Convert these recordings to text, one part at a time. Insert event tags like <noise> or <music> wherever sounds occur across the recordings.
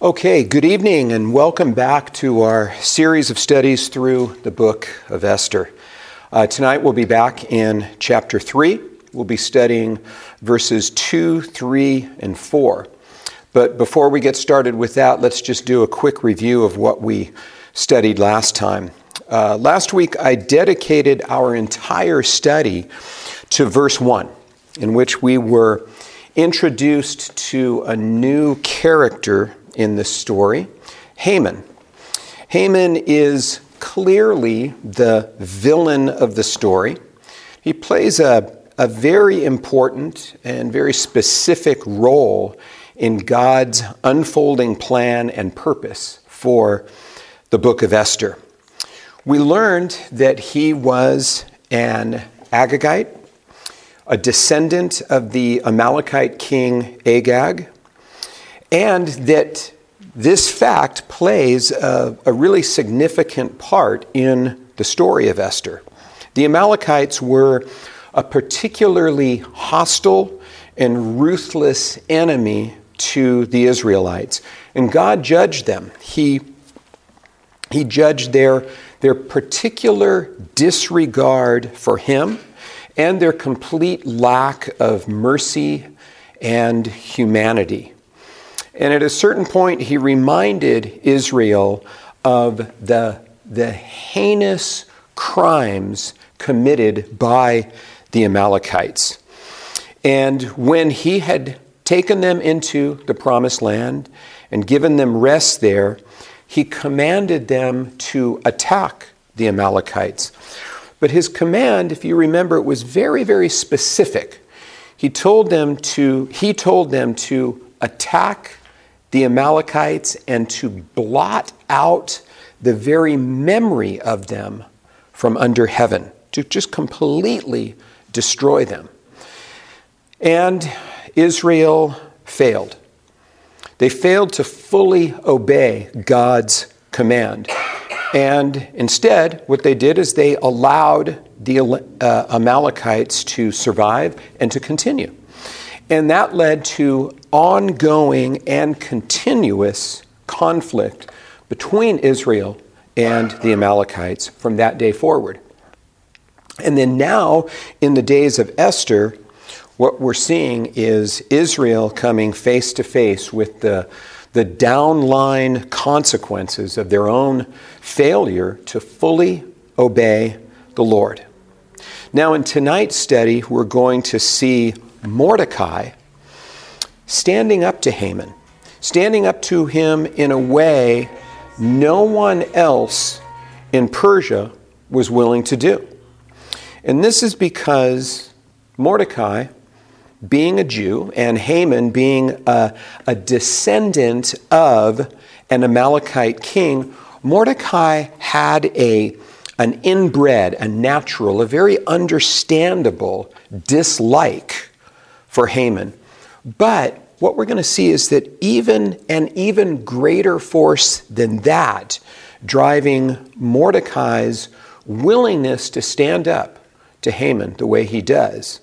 Okay, good evening and welcome back to our series of studies through the book of Esther. Uh, tonight we'll be back in chapter 3. We'll be studying verses 2, 3, and 4. But before we get started with that, let's just do a quick review of what we studied last time. Uh, last week I dedicated our entire study to verse 1, in which we were introduced to a new character in this story Haman. Haman is clearly the villain of the story. He plays a, a very important and very specific role in God's unfolding plan and purpose for the book of Esther. We learned that he was an Agagite, a descendant of the Amalekite king Agag, and that this fact plays a, a, really significant part in the story of Esther. The Amalekites were a particularly hostile and ruthless enemy to the Israelites, and God judged them. He, he judged their, their particular disregard for Him and their complete lack of mercy and humanity. And at a certain point, he reminded Israel of the, the heinous crimes committed by the Amalekites. And when he had taken them into the promised land and given them rest there, he commanded them to attack the Amalekites. But his command, if you remember, it was very, very specific. He told them to, he told them to attack the Amalekites and to blot out the very memory of them from under heaven, to just completely destroy them. And Israel failed. They failed to fully obey God's command. And instead, what they did is they allowed the uh, Amalekites to survive and to continue. And that led to ongoing and continuous conflict between Israel and the Amalekites from that day forward. And then now, in the days of Esther, what we're seeing is Israel coming face to face with the, the downline consequences of their own failure to fully obey the Lord. Now, in tonight's study, we're going to see Mordecai standing up to Haman, standing up to him in a way no one else in Persia was willing to do. And this is because Mordecai, being a Jew, and Haman being a, a descendant of an Amalekite king, Mordecai had a, an inbred, a natural, a very understandable dislike for Haman. But what we're going to see is that even an even greater force than that, driving Mordecai's willingness to stand up to Haman the way he does,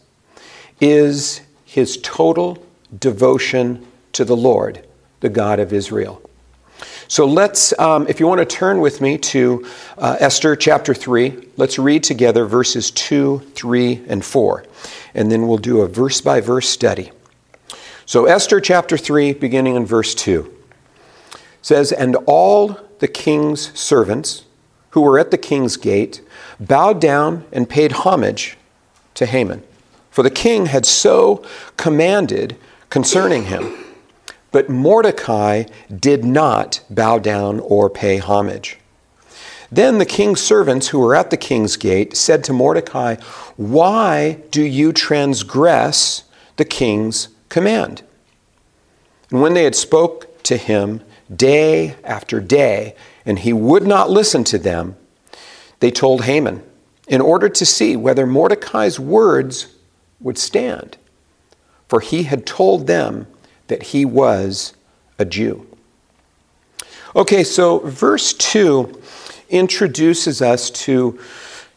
is his total devotion to the Lord, the God of Israel. So let's, um, if you want to turn with me to uh, Esther chapter 3, let's read together verses 2, 3, and 4 and then we'll do a verse by verse study. So, Esther chapter 3, beginning in verse 2, says, And all the king's servants who were at the king's gate bowed down and paid homage to Haman, for the king had so commanded concerning him. But Mordecai did not bow down or pay homage. Then the king's servants who were at the king's gate said to Mordecai, Why do you transgress the king's command? And when they had spoke to him day after day, and he would not listen to them, they told Haman, in order to see whether Mordecai's words would stand. For he had told them that he was a Jew. Okay, so verse 2 introduces us to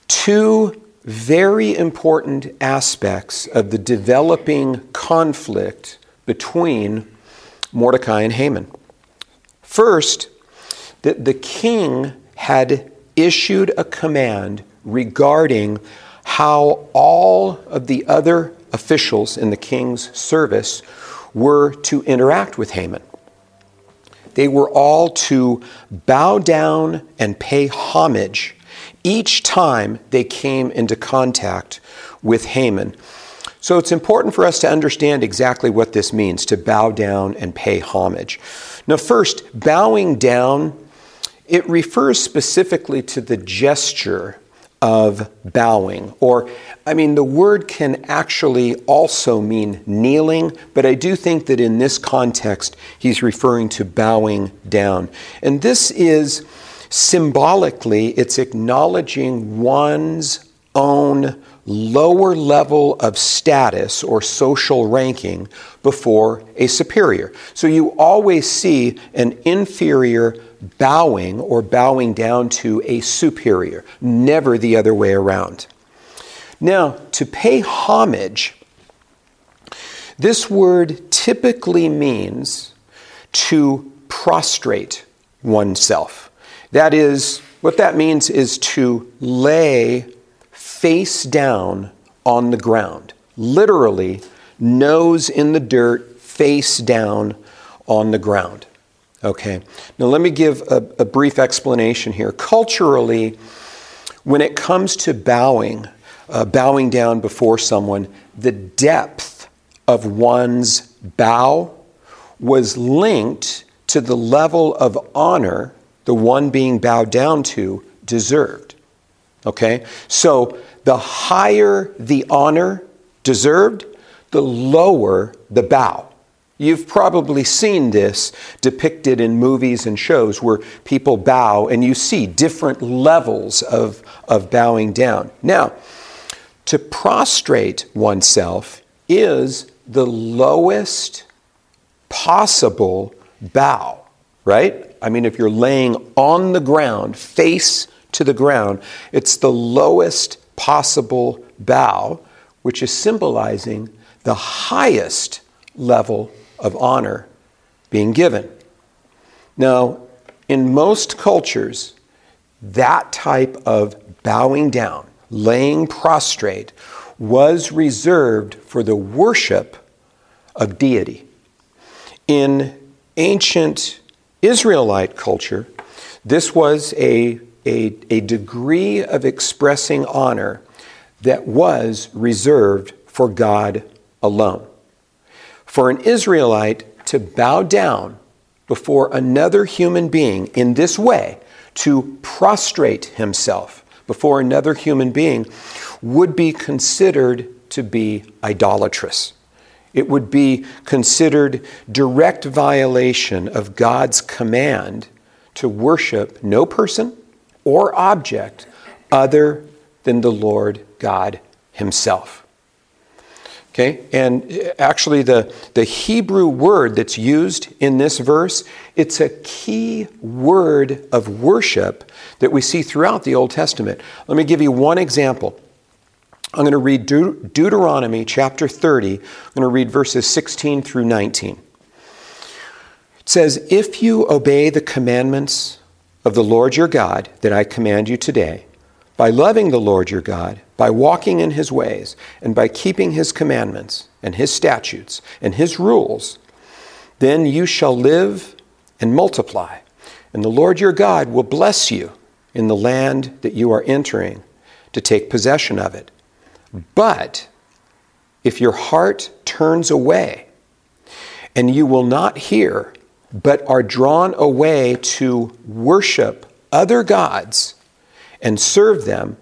two very important aspects of the developing conflict between Mordecai and Haman. First, that the king had issued a command regarding how all of the other officials in the king's service were to interact with Haman. They were all to bow down and pay homage each time they came into contact with Haman. So it's important for us to understand exactly what this means to bow down and pay homage. Now, first, bowing down, it refers specifically to the gesture of bowing. Or, I mean, the word can actually also mean kneeling, but I do think that in this context, he's referring to bowing down. And this is symbolically, it's acknowledging one's own lower level of status or social ranking before a superior. So you always see an inferior bowing or bowing down to a superior, never the other way around. Now, to pay homage, this word typically means to prostrate oneself. That is, what that means is to lay face down on the ground, literally, nose in the dirt, face down on the ground. Okay, now let me give a, a brief explanation here. Culturally, when it comes to bowing, uh, bowing down before someone, the depth of one's bow was linked to the level of honor the one being bowed down to deserved. Okay? So the higher the honor deserved, the lower the bow. You've probably seen this depicted in movies and shows where people bow and you see different levels of, of bowing down. Now, to prostrate oneself is the lowest possible bow, right? I mean, if you're laying on the ground, face to the ground, it's the lowest possible bow, which is symbolizing the highest level of honor being given. Now, in most cultures, that type of bowing down, laying prostrate, was reserved for the worship of deity. In ancient Israelite culture, this was a, a, a, degree of expressing honor that was reserved for God alone. For an Israelite to bow down before another human being in this way, to prostrate himself before another human being, would be considered to be idolatrous. It would be considered direct violation of God's command to worship no person or object other than the Lord God Himself. Okay? And uh, actually, the, the Hebrew word that's used in this verse, it's a key word of worship that we see throughout the Old Testament. Let me give you one example. I'm going to read De- Deuteronomy chapter 30. I'm going to read verses 16 through 19. It says, If you obey the commandments of the Lord your God that I command you today, by loving the Lord your God, by walking in his ways, and by keeping his commandments, and his statutes, and his rules, then you shall live and multiply, and the Lord your God will bless you in the land that you are entering to take possession of it. But if your heart turns away, and you will not hear, but are drawn away to worship other gods, and serve them,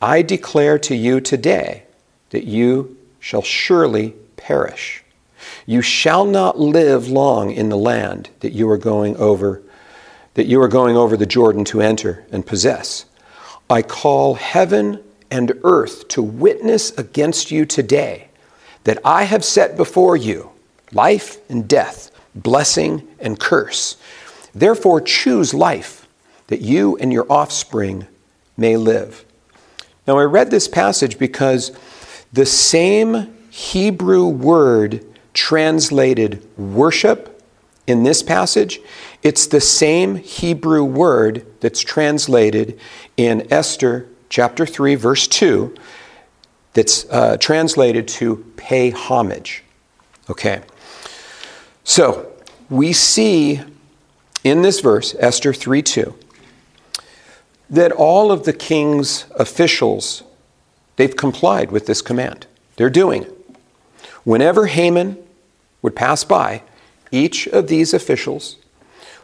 I declare to you today that you shall surely perish. You shall not live long in the land that you are going over, that you are going over the Jordan to enter and possess. I call heaven and earth to witness against you today that I have set before you life and death, blessing and curse. Therefore, choose life that you and your offspring may live. Now, I read this passage because the same Hebrew word translated worship in this passage It's the same Hebrew word that's translated in Esther chapter 3, verse 2, that's uh, translated to pay homage. Okay. So we see in this verse, Esther 3 2, that all of the king's officials, they've complied with this command. They're doing it. Whenever Haman would pass by, each of these officials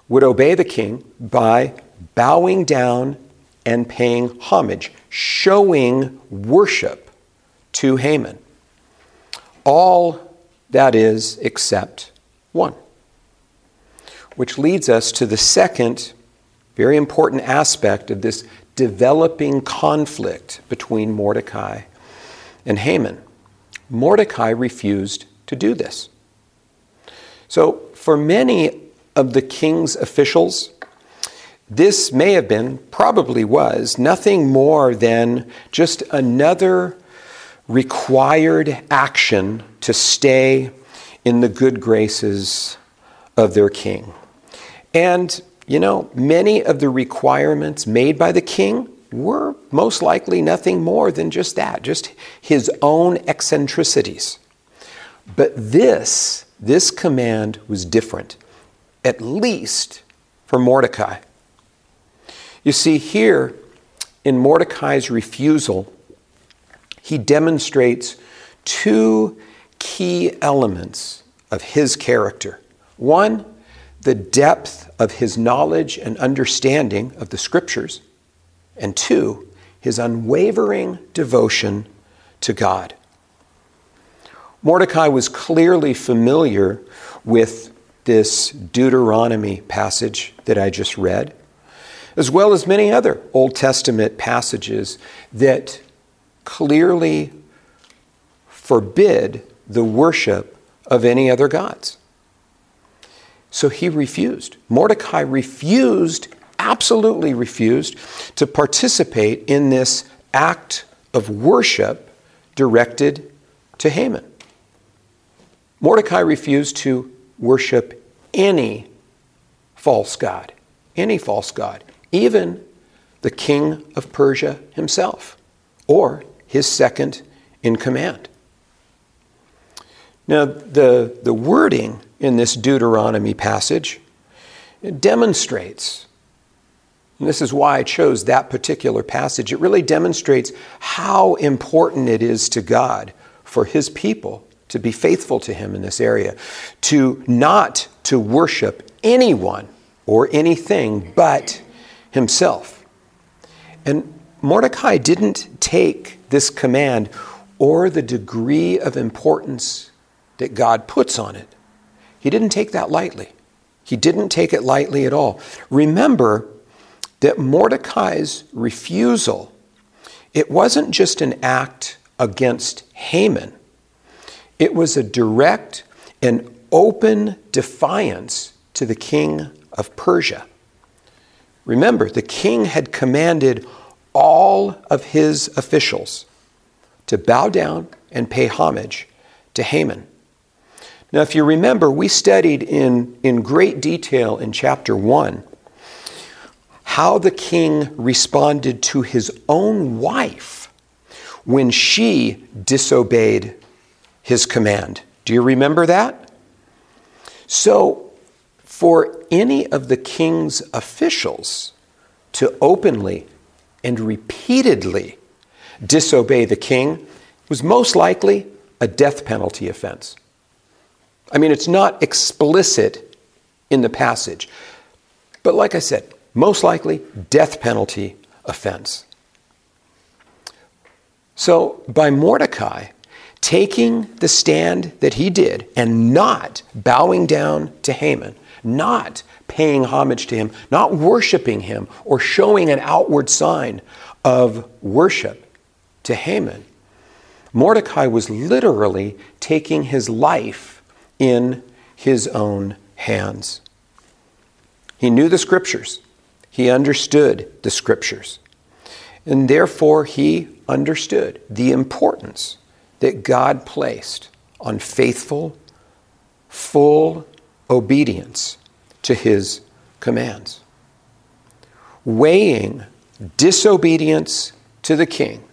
would obey the king by bowing down and paying homage, showing worship to Haman. All that is except one. Which leads us to the second very important aspect of this developing conflict between Mordecai and Haman. Mordecai refused to do this. So, for many of the king's officials, this may have been, probably was, nothing more than just another required action to stay in the good graces of their king. And, you know, many of the requirements made by the king were most likely nothing more than just that, just his own eccentricities. But this, this command was different, at least for Mordecai. You see, here in Mordecai's refusal, he demonstrates two key elements of his character. One, the depth of his knowledge and understanding of the scriptures, and two, his unwavering devotion to God. Mordecai was clearly familiar with this Deuteronomy passage that I just read, as well as many other Old Testament passages that clearly forbid the worship of any other gods. So he refused. Mordecai refused, absolutely refused, to participate in this act of worship directed to Haman. Mordecai refused to worship any false god, any false god, even the king of Persia himself, or his second in command. Now, the, the wording in this Deuteronomy passage demonstrates, and this is why I chose that particular passage, it really demonstrates how important it is to God for his people to be faithful to him in this area, to not to worship anyone or anything but himself. And Mordecai didn't take this command or the degree of importance that God puts on it. He didn't take that lightly. He didn't take it lightly at all. Remember that Mordecai's refusal, it wasn't just an act against Haman. It was a direct and open defiance to the king of Persia. Remember, the king had commanded all of his officials to bow down and pay homage to Haman. Now, if you remember, we studied in, in great detail in chapter 1 how the king responded to his own wife when she disobeyed his command. Do you remember that? So, for any of the king's officials to openly and repeatedly disobey the king was most likely a death penalty offense. I mean, it's not explicit in the passage. But like I said, most likely death penalty offense. So by Mordecai taking the stand that he did and not bowing down to Haman, not paying homage to him, not worshiping him, or showing an outward sign of worship to Haman, Mordecai was literally taking his life in his own hands. He knew the scriptures, he understood the scriptures, and therefore he understood the importance that God placed on faithful, full obedience to his commands, weighing disobedience to the king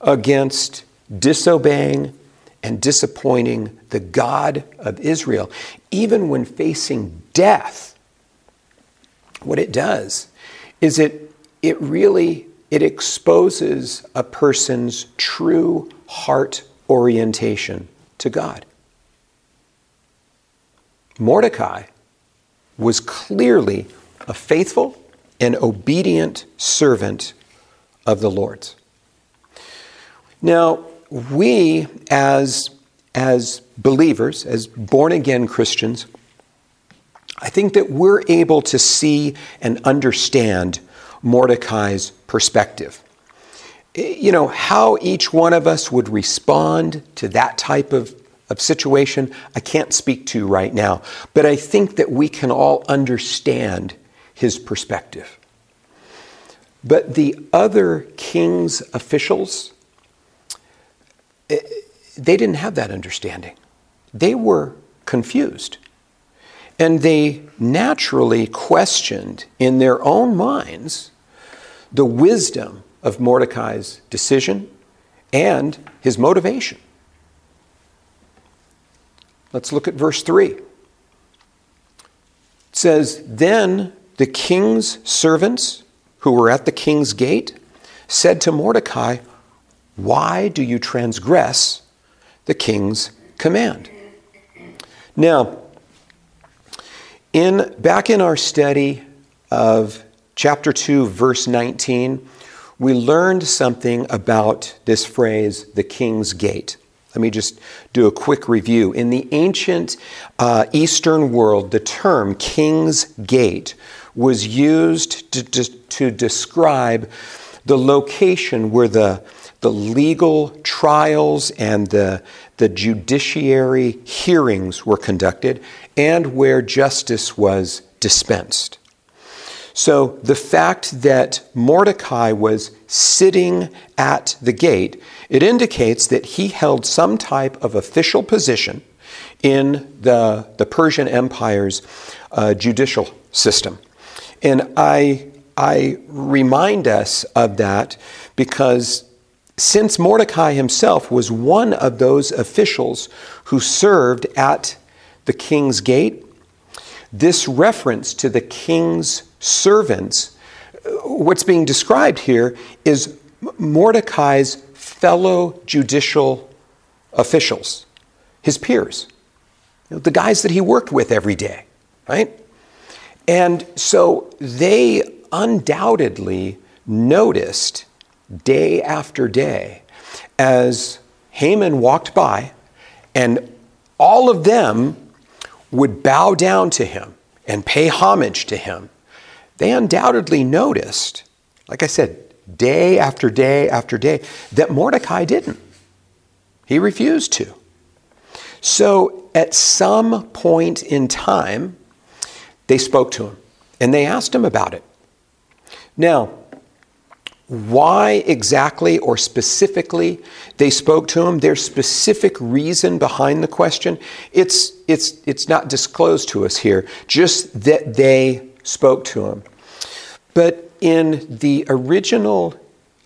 against disobeying and disappointing the God of Israel, even when facing death. What it does is it, it really it exposes a person's true heart orientation to God. Mordecai was clearly a faithful and obedient servant of the Lord's. Now, we as, as believers, as born again Christians, I think that we're able to see and understand Mordecai's perspective. You know, how each one of us would respond to that type of, of situation, I can't speak to right now, but I think that we can all understand his perspective. But the other king's officials, they didn't have that understanding. They were confused. And they naturally questioned in their own minds the wisdom of Mordecai's decision and his motivation. Let's look at verse 3. It says, Then the king's servants who were at the king's gate said to Mordecai, Why do you transgress the king's command? Now, in, back in our study of chapter 2, verse 19, we learned something about this phrase, the king's gate. Let me just do a quick review. In the ancient uh, Eastern world, the term king's gate was used to, to, to describe the location where the, the legal trials and the, the judiciary hearings were conducted and where justice was dispensed. So the fact that Mordecai was sitting at the gate, it indicates that he held some type of official position in the, the Persian Empire's uh, judicial system. And I, I remind us of that because since Mordecai himself was one of those officials who served at the king's gate, this reference to the king's servants, what's being described here is Mordecai's fellow judicial officials, his peers, the guys that he worked with every day, right? And so they undoubtedly noticed day after day as Haman walked by, and all of them would bow down to him and pay homage to him. They undoubtedly noticed, like I said, day after day after day, that Mordecai didn't. He refused to. So at some point in time, they spoke to him and they asked him about it. Now, why exactly or specifically they spoke to him, their specific reason behind the question, it's, it's, it's not disclosed to us here, just that they spoke to him. But in the original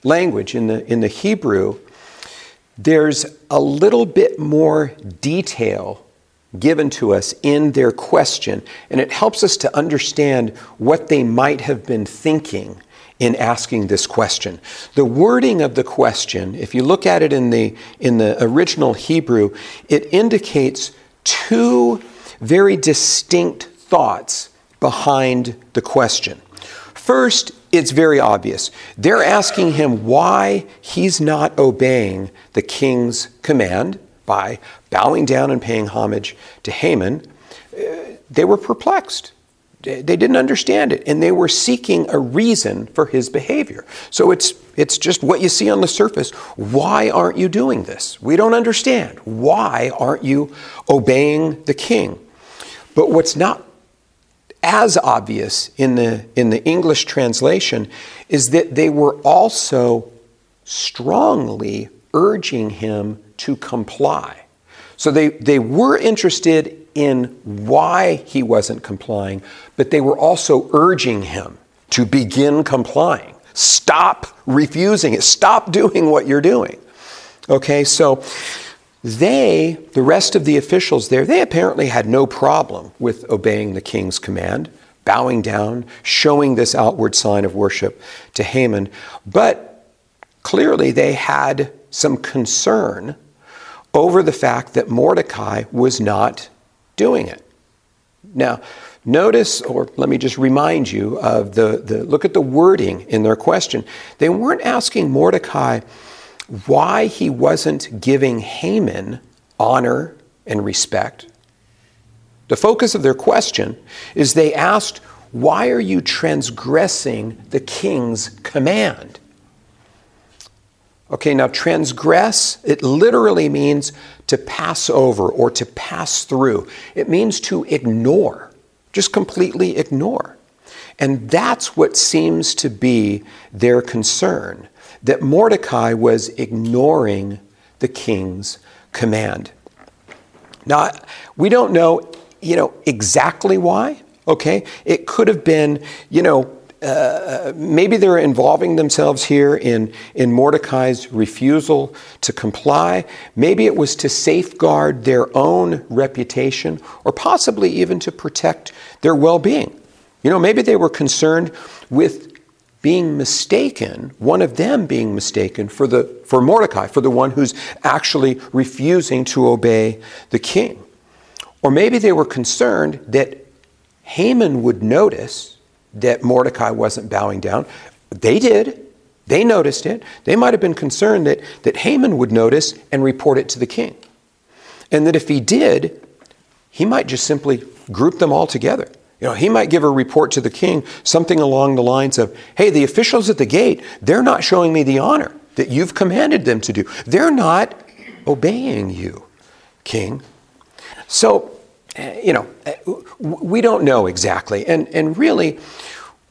language, in the, in the Hebrew, there's a little bit more detail given to us in their question, and it helps us to understand what they might have been thinking in asking this question. The wording of the question, if you look at it in the, in the original Hebrew, it indicates two very distinct thoughts behind the question. First, it's very obvious. They're asking him why he's not obeying the king's command by bowing down and paying homage to Haman. Uh, they were perplexed they didn't understand it and they were seeking a reason for his behavior. So it's it's just what you see on the surface. Why aren't you doing this? We don't understand. Why aren't you obeying the king? But what's not as obvious in the in the english translation is that they were also strongly urging him to comply. So they, they were interested in why he wasn't complying, but they were also urging him to begin complying. Stop refusing it. Stop doing what you're doing. Okay, so they, the rest of the officials there, they apparently had no problem with obeying the king's command, bowing down, showing this outward sign of worship to Haman. But clearly they had some concern over the fact that Mordecai was not doing it. Now, notice, or let me just remind you of the, the look at the wording in their question. They weren't asking Mordecai why he wasn't giving Haman honor and respect. The focus of their question is they asked, Why are you transgressing the king's command? Okay, now transgress, it literally means to pass over or to pass through. It means to ignore, just completely ignore. And that's what seems to be their concern that Mordecai was ignoring the king's command. Now, we don't know, you know, exactly why, okay? It could have been, you know, maybe they're involving themselves here in, in Mordecai's refusal to comply. Maybe it was to safeguard their own reputation or possibly even to protect their well being. You know, maybe they were concerned with being mistaken, one of them being mistaken for, the, for Mordecai, for the one who's actually refusing to obey the king. Or maybe they were concerned that Haman would notice that Mordecai wasn't bowing down. They did. They noticed it. They might have been concerned that, that Haman would notice and report it to the king. And that if he did, he might just simply group them all together. You know, he might give a report to the king, something along the lines of, hey, the officials at the gate, they're not showing me the honor that you've commanded them to do. They're not obeying you, king. So you know, we don't know exactly. And, and really,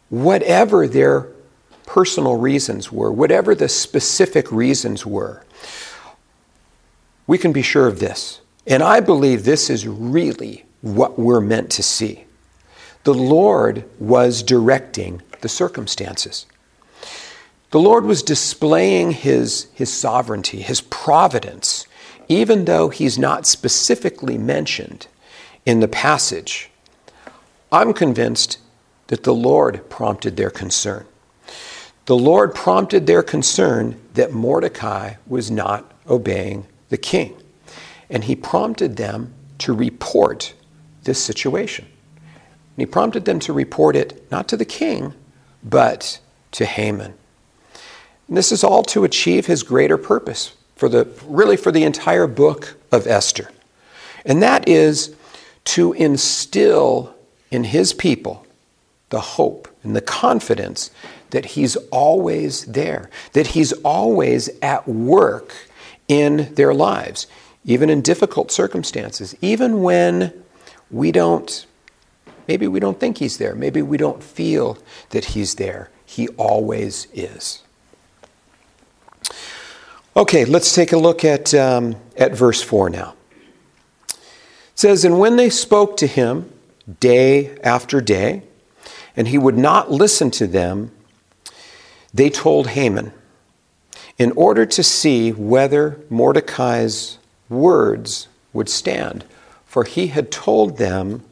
whatever their personal reasons were, whatever the specific reasons were, we can be sure of this. And I believe this is really what we're meant to see. The Lord was directing the circumstances. The Lord was displaying his, his sovereignty, his providence, even though he's not specifically mentioned in the passage, I'm convinced that the Lord prompted their concern. The Lord prompted their concern that Mordecai was not obeying the king. And he prompted them to report this situation. And he prompted them to report it not to the king, but to Haman. And this is all to achieve his greater purpose for the really for the entire book of Esther. And that is to instill in his people the hope and the confidence that he's always there, that he's always at work in their lives, even in difficult circumstances, even when we don't, maybe we don't think he's there, maybe we don't feel that he's there. He always is. Okay, let's take a look at, um, at verse 4 now says, And when they spoke to him day after day, and he would not listen to them, they told Haman, in order to see whether Mordecai's words would stand, for he had told them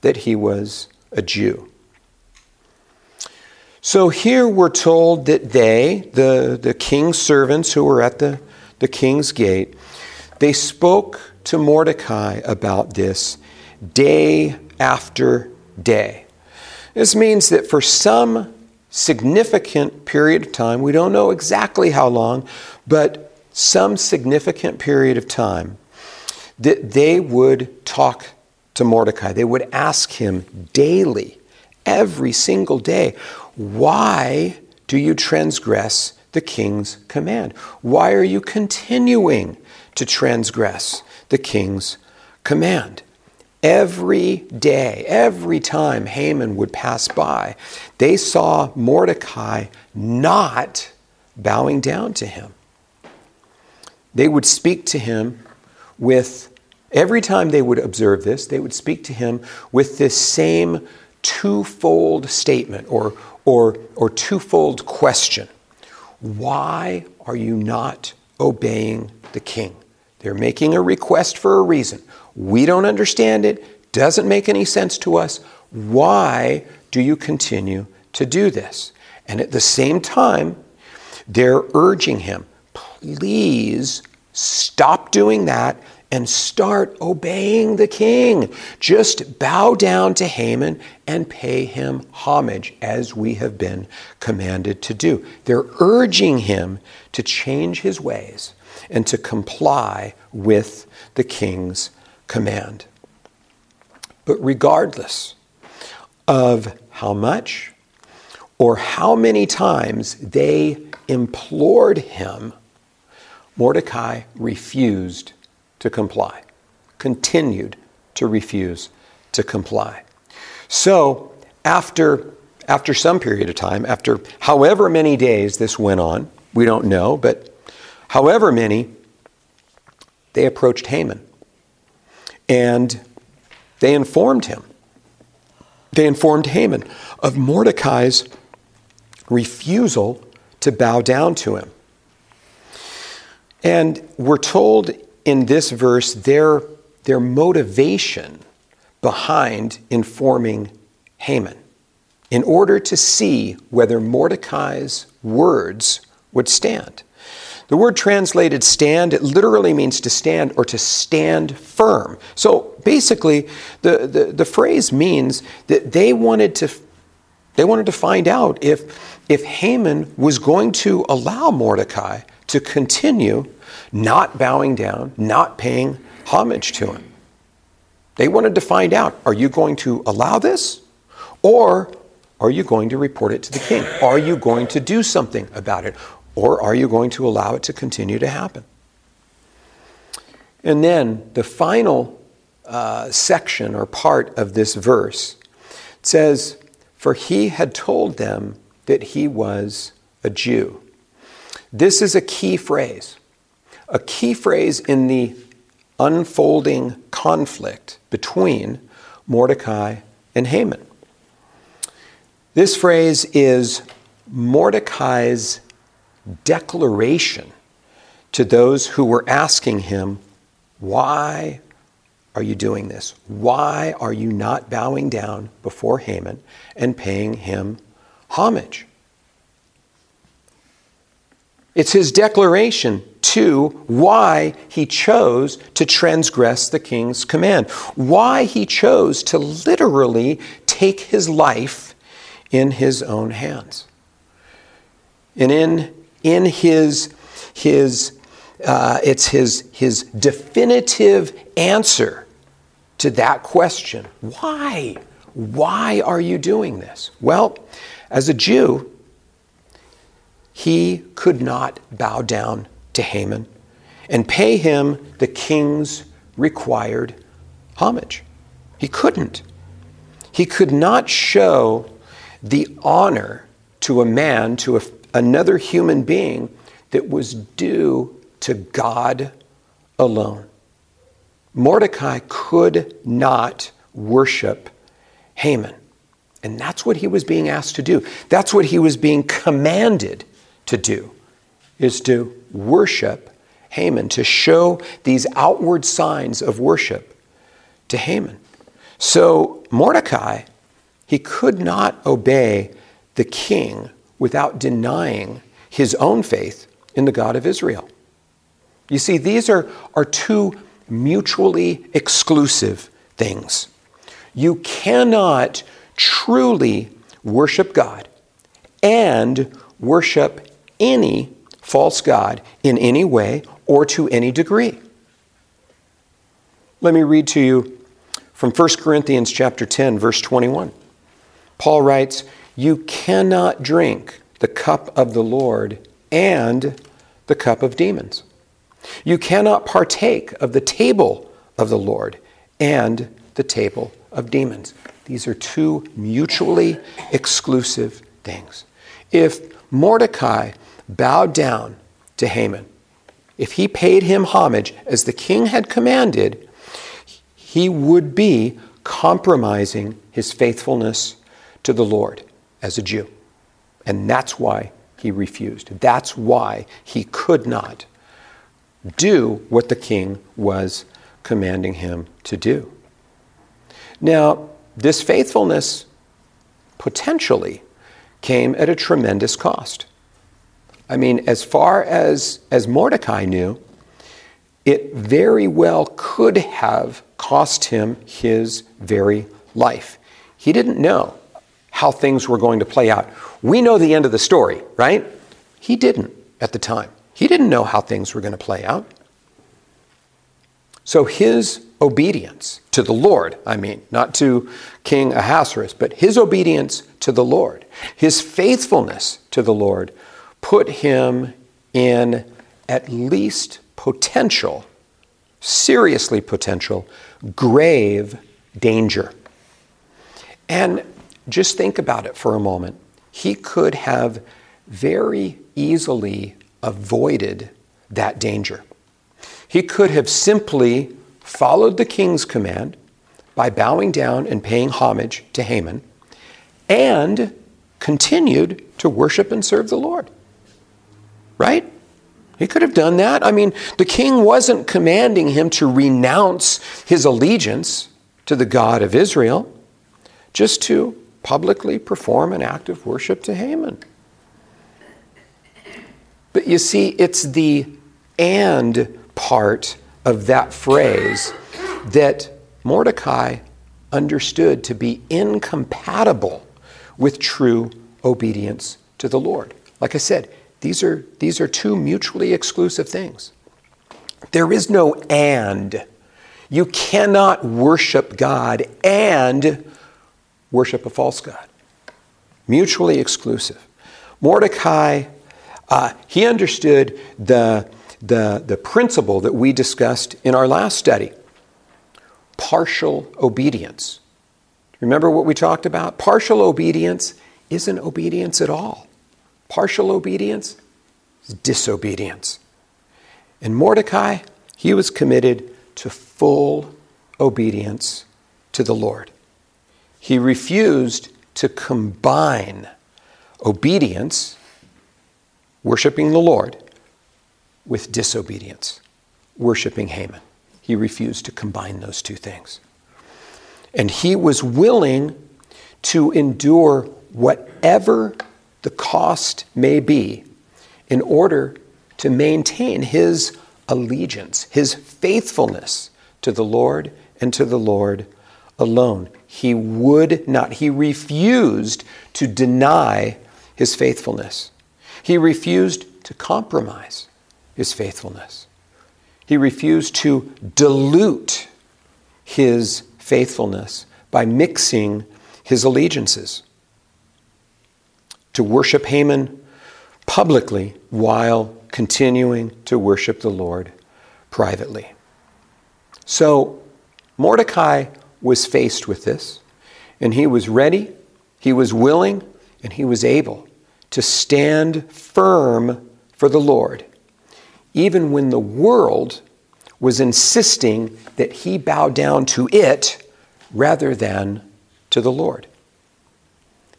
that he was a Jew. So here we're told that they, the, the king's servants who were at the, the king's gate, they spoke to Mordecai about this day after day. This means that for some significant period of time, we don't know exactly how long, but some significant period of time, that they would talk to Mordecai. They would ask him daily, every single day, why do you transgress the king's command? Why are you continuing to transgress the king's command. Every day, every time Haman would pass by, they saw Mordecai not bowing down to him. They would speak to him with Every time they would observe this, they would speak to him with this same twofold statement or, or, or twofold question Why are you not obeying the king? They're making a request for a reason. We don't understand it, doesn't make any sense to us. Why do you continue to do this? And at the same time, they're urging him, please stop doing that and start obeying the king. Just bow down to Haman and pay him homage as we have been commanded to do. They're urging him to change his ways and to comply with the king's command. But regardless of how much or how many times they implored him, Mordecai refused to comply, continued to refuse to comply. So, after, after some period of time, after however many days this went on, we don't know, but however many, they approached Haman and they informed him. They informed Haman of Mordecai's refusal to bow down to him. And we're told in this verse their, their motivation behind informing Haman in order to see whether Mordecai's words would stand. The word translated stand, it literally means to stand or to stand firm. So basically, the, the, the phrase means that they wanted to they wanted to find out if, if Haman was going to allow Mordecai to continue not bowing down, not paying homage to him. They wanted to find out are you going to allow this? Or are you going to report it to the king? Are you going to do something about it? Or are you going to allow it to continue to happen? And then the final uh, section or part of this verse says, For he had told them that he was a Jew. This is a key phrase, a key phrase in the unfolding conflict between Mordecai and Haman. This phrase is Mordecai's declaration to those who were asking him, Why are you doing this? Why are you not bowing down before Haman and paying him homage? It's his declaration to why he chose to transgress the king's command, why he chose to literally take his life in his own hands. And in in his, his uh, it's his, his definitive answer to that question. Why? Why are you doing this? Well, as a Jew, he could not bow down to Haman and pay him the king's required homage. He couldn't. He could not show the honor to a man, to a another human being that was due to God alone. Mordecai could not worship Haman. And that's what he was being asked to do. That's what he was being commanded to do, is to worship Haman, to show these outward signs of worship to Haman. So Mordecai, he could not obey the king without denying his own faith in the God of Israel. You see, these are, are two mutually exclusive things. You cannot truly worship God and worship any false God in any way or to any degree. Let me read to you from 1 Corinthians chapter 10 verse 21. Paul writes, you cannot drink the cup of the Lord and the cup of demons. You cannot partake of the table of the Lord and the table of demons. These are two mutually exclusive things. If Mordecai bowed down to Haman, if he paid him homage as the king had commanded, he would be compromising his faithfulness to the Lord as a Jew. And that's why he refused. That's why he could not do what the king was commanding him to do. Now, this faithfulness potentially came at a tremendous cost. I mean, as far as, as Mordecai knew, it very well could have cost him his very life. He didn't know how things were going to play out. We know the end of the story, right? He didn't at the time. He didn't know how things were going to play out. So his obedience to the Lord, I mean, not to King Ahasuerus, but his obedience to the Lord, his faithfulness to the Lord, put him in at least potential, seriously potential, grave danger. And just think about it for a moment. He could have very easily avoided that danger. He could have simply followed the king's command by bowing down and paying homage to Haman and continued to worship and serve the Lord. Right? He could have done that. I mean, the king wasn't commanding him to renounce his allegiance to the God of Israel, just to publicly perform an act of worship to Haman. But you see, it's the and part of that phrase that Mordecai understood to be incompatible with true obedience to the Lord. Like I said, these are, these are two mutually exclusive things. There is no and. You cannot worship God and worship a false God. Mutually exclusive. Mordecai, uh, he understood the, the, the principle that we discussed in our last study partial obedience. Remember what we talked about? Partial obedience isn't obedience at all. Partial obedience is disobedience. And Mordecai, he was committed to full obedience to the Lord. He refused to combine obedience, worshiping the Lord, with disobedience, worshiping Haman. He refused to combine those two things. And he was willing to endure whatever the cost may be in order to maintain his allegiance, his faithfulness to the Lord and to the Lord alone. He would not, he refused to deny his faithfulness. He refused to compromise his faithfulness. He refused to dilute his faithfulness by mixing his allegiances. To worship Haman publicly while continuing to worship the Lord privately. So Mordecai was faced with this, and he was ready, he was willing, and he was able to stand firm for the Lord, even when the world was insisting that he bow down to it rather than to the Lord.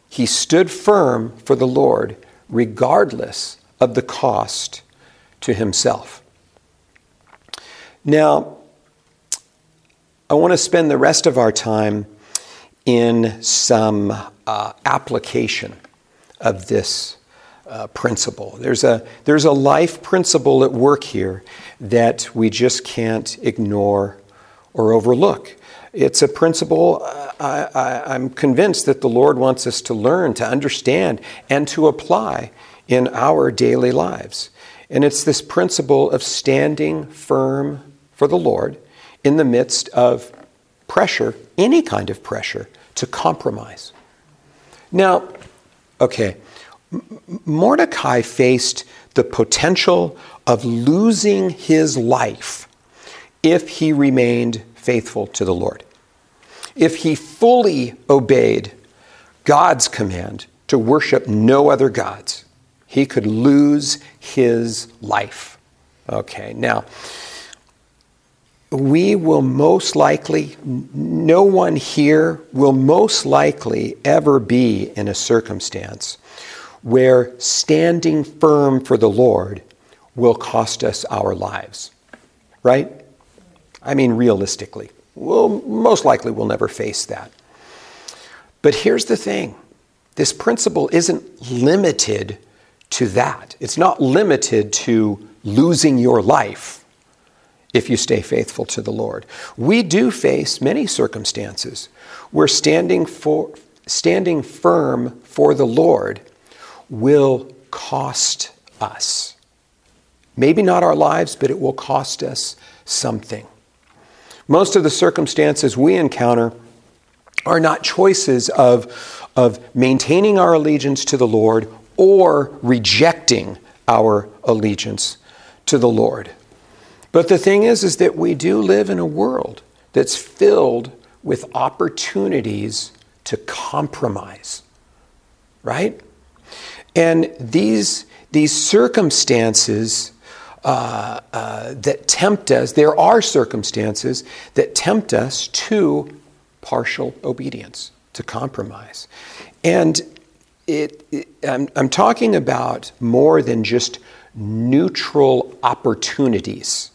He stood firm for the Lord regardless of the cost to himself. Now, I want to spend the rest of our time in some uh, application of this uh, principle. There's a, there's a life principle at work here that we just can't ignore or overlook. It's a principle uh, I, am convinced that the Lord wants us to learn, to understand, and to apply in our daily lives. And it's this principle of standing firm for the Lord in the midst of pressure, any kind of pressure, to compromise. Now, okay, Mordecai faced the potential of losing his life if he remained faithful to the Lord. If he fully obeyed God's command to worship no other gods, he could lose his life. Okay, now, we will most likely, no one here will most likely ever be in a circumstance where standing firm for the Lord will cost us our lives. Right? I mean, realistically. We'll, most likely we'll never face that. But here's the thing this principle isn't limited to that. It's not limited to losing your life if you stay faithful to the Lord. We do face many circumstances where standing for standing firm for the Lord will cost us. Maybe not our lives, but it will cost us something. Most of the circumstances we encounter are not choices of, of maintaining our allegiance to the Lord or rejecting our allegiance to the Lord. But the thing is, is that we do live in a world that's filled with opportunities to compromise, right? And these, these circumstances uh, uh, that tempt us, there are circumstances that tempt us to partial obedience, to compromise. And it, it, I'm, I'm talking about more than just neutral opportunities.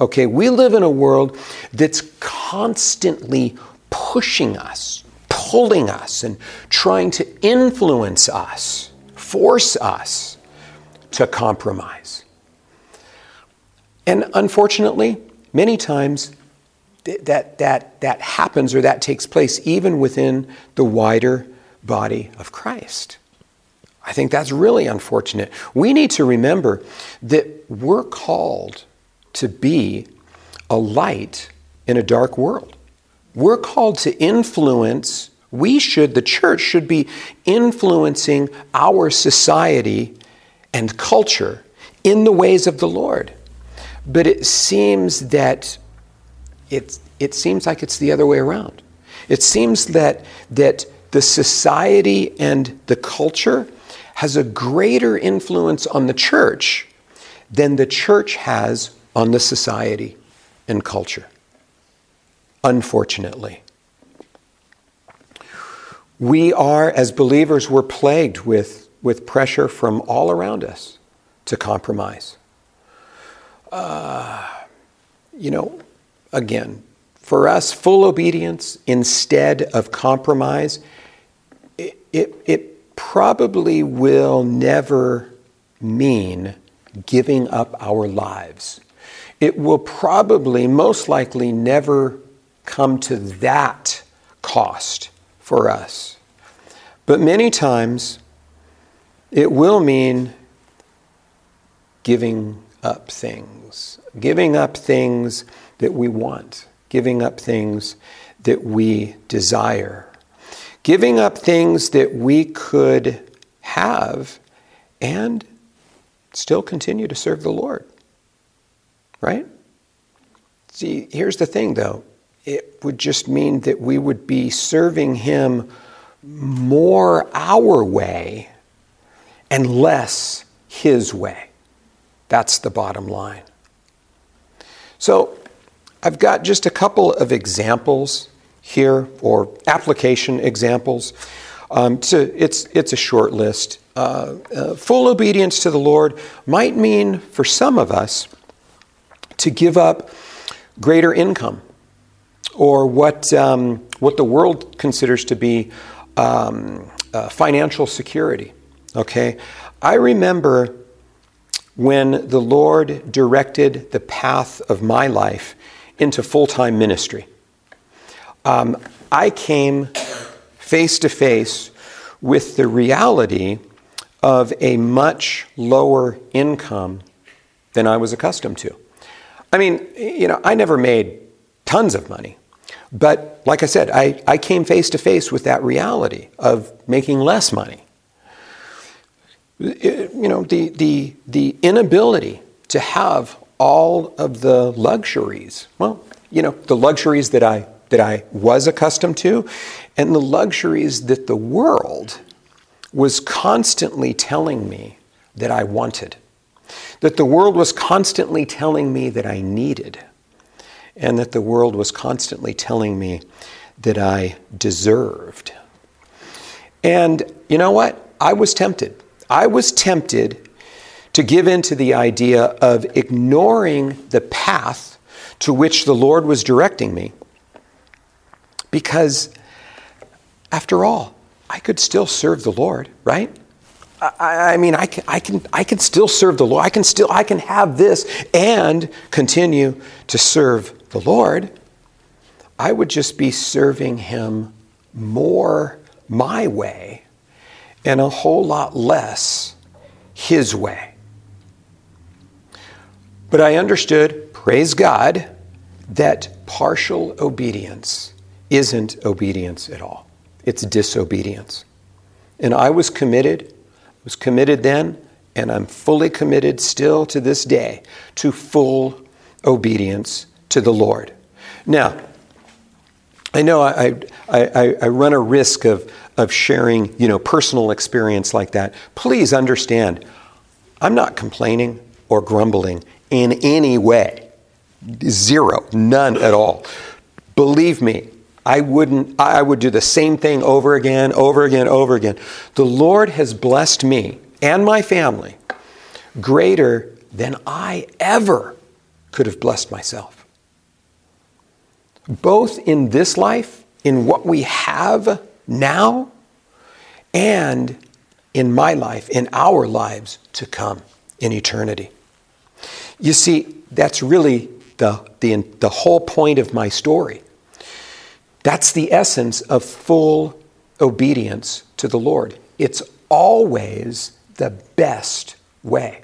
Okay, we live in a world that's constantly pushing us, pulling us, and trying to influence us, force us to compromise. And unfortunately, many times that, that, that happens or that takes place even within the wider body of Christ. I think that's really unfortunate. We need to remember that we're called to be a light in a dark world. We're called to influence, we should, the church should be influencing our society and culture in the ways of the Lord. But it seems that it's, it seems like it's the other way around. It seems that, that the society and the culture has a greater influence on the church than the church has on the society and culture. Unfortunately. We are, as believers, we're plagued with, with pressure from all around us to compromise. Uh, you know, again, for us, full obedience instead of compromise, it, it, it probably will never mean giving up our lives. It will probably, most likely, never come to that cost for us. But many times, it will mean giving up things, giving up things that we want giving up things that we desire, giving up things that we could have and still continue to serve the Lord. Right? See, here's the thing though it would just mean that we would be serving Him more our way and less His way. That's the bottom line. So, I've got just a couple of examples here, or application examples. Um, to, it's, it's a short list. Uh, uh, full obedience to the Lord might mean for some of us to give up greater income or what, um, what the world considers to be um, uh, financial security. Okay? I remember when the Lord directed the path of my life into full time ministry. Um, I came face to face with the reality of a much lower income than I was accustomed to. I mean, you know, I never made tons of money, but like I said, I, I came face to face with that reality of making less money. You know, the, the, the inability to have all of the luxuries. Well, you know, the luxuries that I that I was accustomed to and the luxuries that the world was constantly telling me that I wanted. That the world was constantly telling me that I needed. and that the world was constantly telling me that I deserved. And you know what? I was tempted. I was tempted to give in to the idea of ignoring the path to which the Lord was directing me. Because, after all, I could still serve the Lord, right? I, I, mean, I can, I, can, I can still serve the Lord. I can still, I can have this and continue to serve the Lord. I would just be serving Him more my way and a whole lot less His way. But I understood, praise God, that partial obedience isn't obedience at all. It's disobedience. And I was committed, was committed then, and I'm fully committed still to this day to full obedience to the Lord. Now, I know I, I, I, run a risk of, of sharing, you know, personal experience like that. Please understand, I'm not complaining or grumbling in any way. Zero, none at all. Believe me, I wouldn't I would do the same thing over again, over again, over again. The Lord has blessed me and my family greater than I ever could have blessed myself. Both in this life, in what we have now, and in my life, in our lives to come in eternity. You see, that's really the, the, the whole point of my story. That's the essence of full obedience to the Lord. It's always the best way.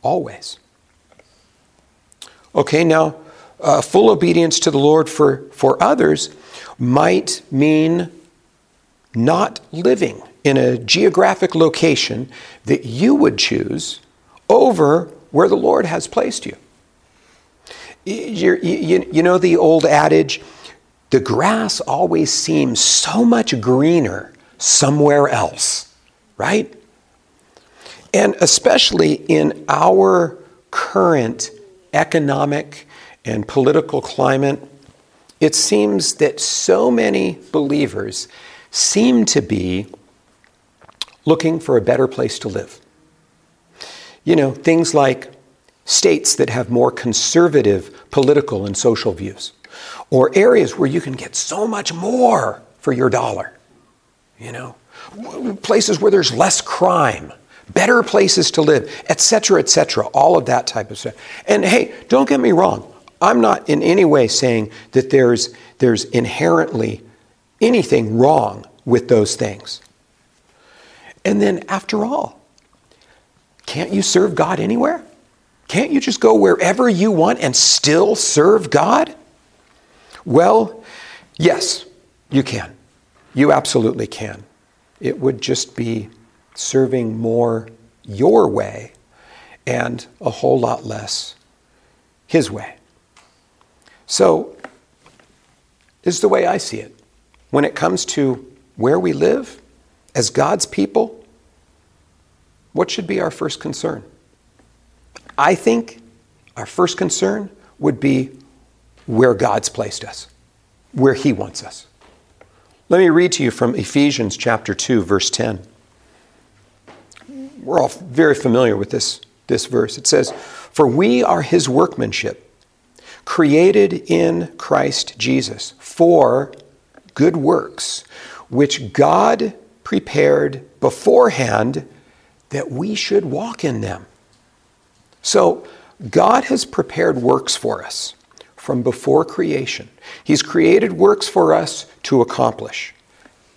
Always. Okay, now, uh, full obedience to the Lord for, for others might mean not living in a geographic location that you would choose over where the Lord has placed you. You, you, you know the old adage, the grass always seems so much greener somewhere else, right? And especially in our current economic and political climate, it seems that so many believers seem to be looking for a better place to live. You know, things like states that have more conservative political and social views or areas where you can get so much more for your dollar. You know, places where there's less crime, better places to live, etc., etc., all of that type of stuff. And hey, don't get me wrong. I'm not in any way saying that there's, there's inherently anything wrong with those things. And then, after all, can't you serve God anywhere? Can't you just go wherever you want and still serve God? Well, yes, you can. You absolutely can. It would just be serving more your way and a whole lot less his way. So, this is the way I see it. When it comes to where we live as God's people, what should be our first concern? I think our first concern would be where God's placed us, where He wants us. Let me read to you from Ephesians chapter 2, verse 10. We're all very familiar with this, this verse. It says, For we are His workmanship, created in Christ Jesus for good works, which God prepared beforehand that we should walk in them. So, God has prepared works for us from before creation. He's created works for us to accomplish.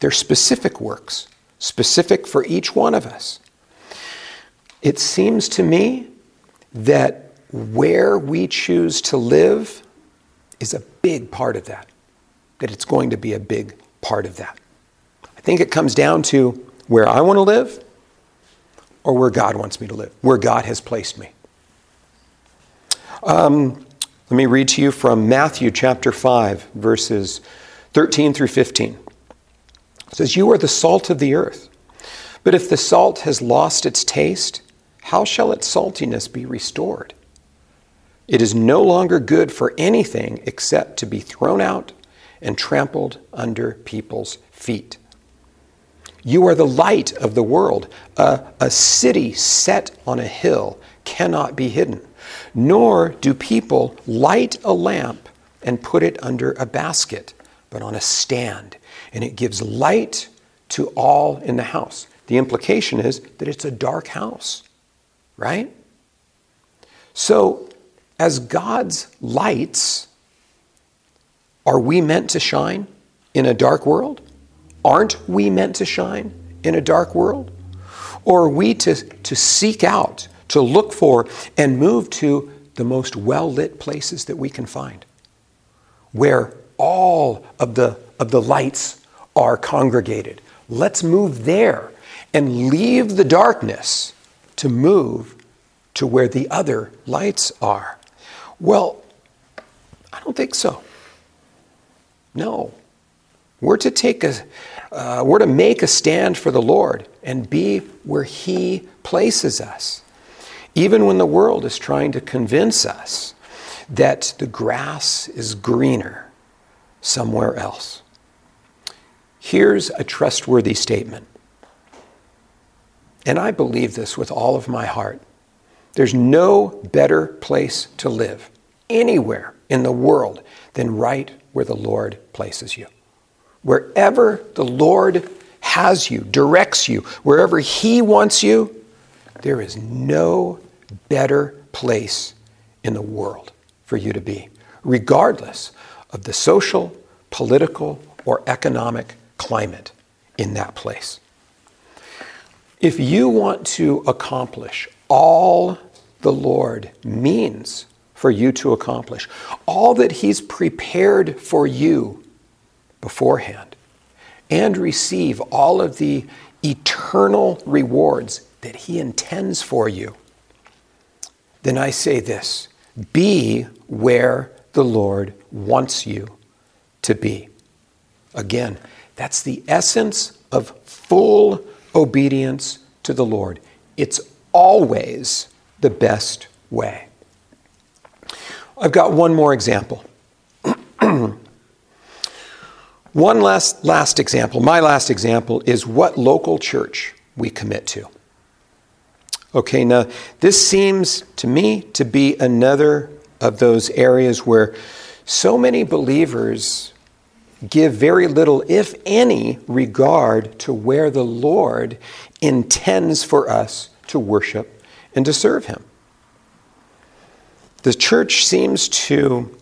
They're specific works, specific for each one of us. It seems to me that where we choose to live is a big part of that, that it's going to be a big part of that. I think it comes down to where I want to live or where God wants me to live, where God has placed me. Um, let me read to you from Matthew chapter 5, verses 13 through 15. It says, You are the salt of the earth. But if the salt has lost its taste, how shall its saltiness be restored? It is no longer good for anything except to be thrown out and trampled under people's feet. You are the light of the world. A, a city set on a hill cannot be hidden, nor do people light a lamp and put it under a basket, but on a stand, and it gives light to all in the house. The implication is that it's a dark house, right? So, as God's lights, are we meant to shine in a dark world? Aren't we meant to shine in a dark world? Or are we to, to seek out, to look for, and move to the most well lit places that we can find, where all of the, of the lights are congregated? Let's move there and leave the darkness to move to where the other lights are. Well, I don't think so. No. We're to take a, uh, we're to make a stand for the Lord and be where He places us. Even when the world is trying to convince us that the grass is greener somewhere else. Here's a trustworthy statement. And I believe this with all of my heart. There's no better place to live anywhere in the world than right where the Lord places you. Wherever the Lord has you, directs you, wherever He wants you, there is no better place in the world for you to be, regardless of the social, political, or economic climate in that place. If you want to accomplish all the Lord means for you to accomplish, all that He's prepared for you beforehand, and receive all of the eternal rewards that He intends for you, then I say this be where the Lord wants you to be. Again, that's the essence of full obedience to the Lord. It's always the best way. I've got one more example. <clears throat> one last, last example, my last example, is what local church we commit to. Okay, now this seems to me to be another of those areas where so many believers give very little, if any, regard to where the Lord intends for us to worship and to serve him. The church seems to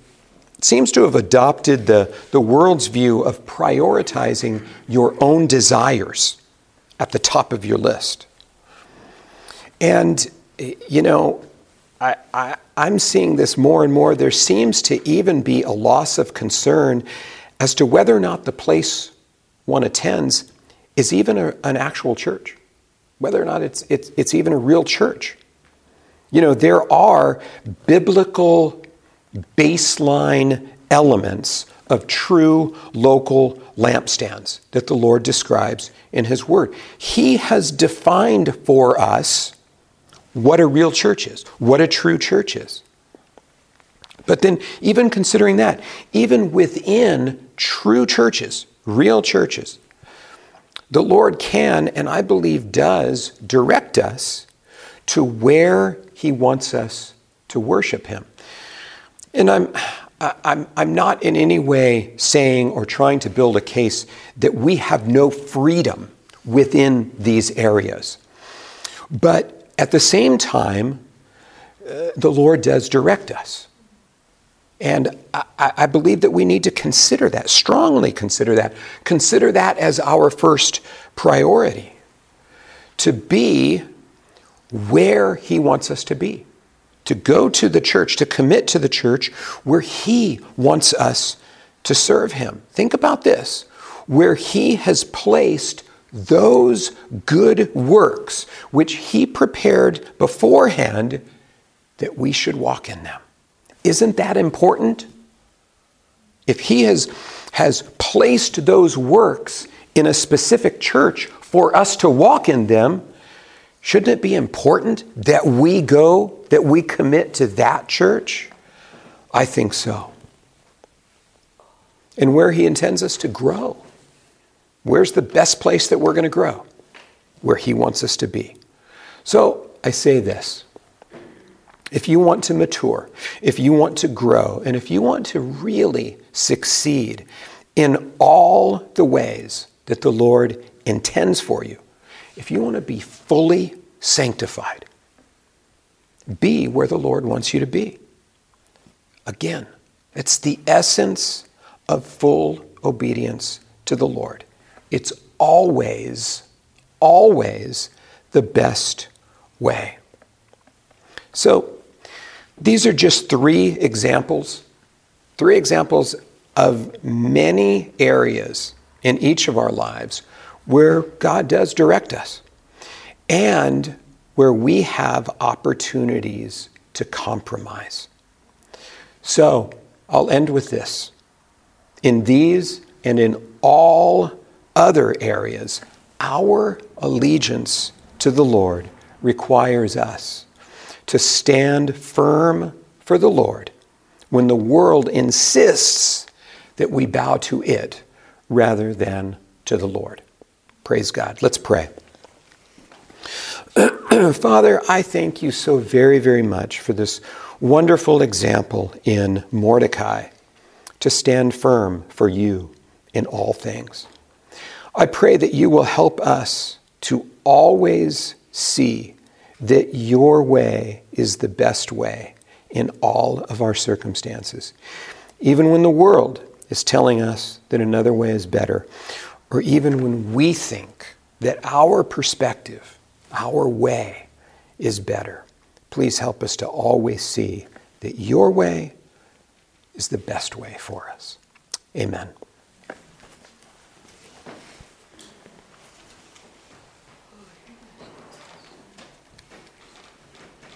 seems to have adopted the, the world's view of prioritizing your own desires at the top of your list. And, you know, I, I, I'm seeing this more and more. There seems to even be a loss of concern as to whether or not the place one attends is even a, an actual church, whether or not it's, it's, it's even a real church. You know, there are biblical baseline elements of true local lampstands that the Lord describes in His Word. He has defined for us what a real church is, what a true church is. But then, even considering that, even within true churches, real churches, the Lord can, and I believe does, direct us to where He wants us to worship Him. And I'm, I'm, I'm not in any way saying or trying to build a case that we have no freedom within these areas. But at the same time, uh, the Lord does direct us. And I, I, believe that we need to consider that, strongly consider that. Consider that as our first priority to be where He wants us to be, to go to the church, to commit to the church where He wants us to serve Him. Think about this where He has placed those good works which He prepared beforehand that we should walk in them. Isn't that important? If he has, has placed those works in a specific church for us to walk in them, shouldn't it be important that we go, that we commit to that church? I think so. And where He intends us to grow. Where's the best place that we're going to grow? Where He wants us to be. So I say this if you want to mature, if you want to grow, and if you want to really succeed in all the ways that the Lord intends for you, if you want to be fully sanctified, be where the Lord wants you to be. Again, it's the essence of full obedience to the Lord. It's always, always the best way. So, these are just three examples, three examples of many areas in each of our lives where God does direct us and where we have opportunities to compromise. So, I'll end with this. In these and in all other areas, our allegiance to the Lord requires us to stand firm for the Lord when the world insists that we bow to it rather than to the Lord. Praise God. Let's pray. <clears throat> Father, I thank you so very, very much for this wonderful example in Mordecai to stand firm for you in all things. I pray that you will help us to always see that your way is the best way in all of our circumstances. Even when the world is telling us that another way is better, or even when we think that our perspective, our way, is better. Please help us to always see that your way is the best way for us. Amen.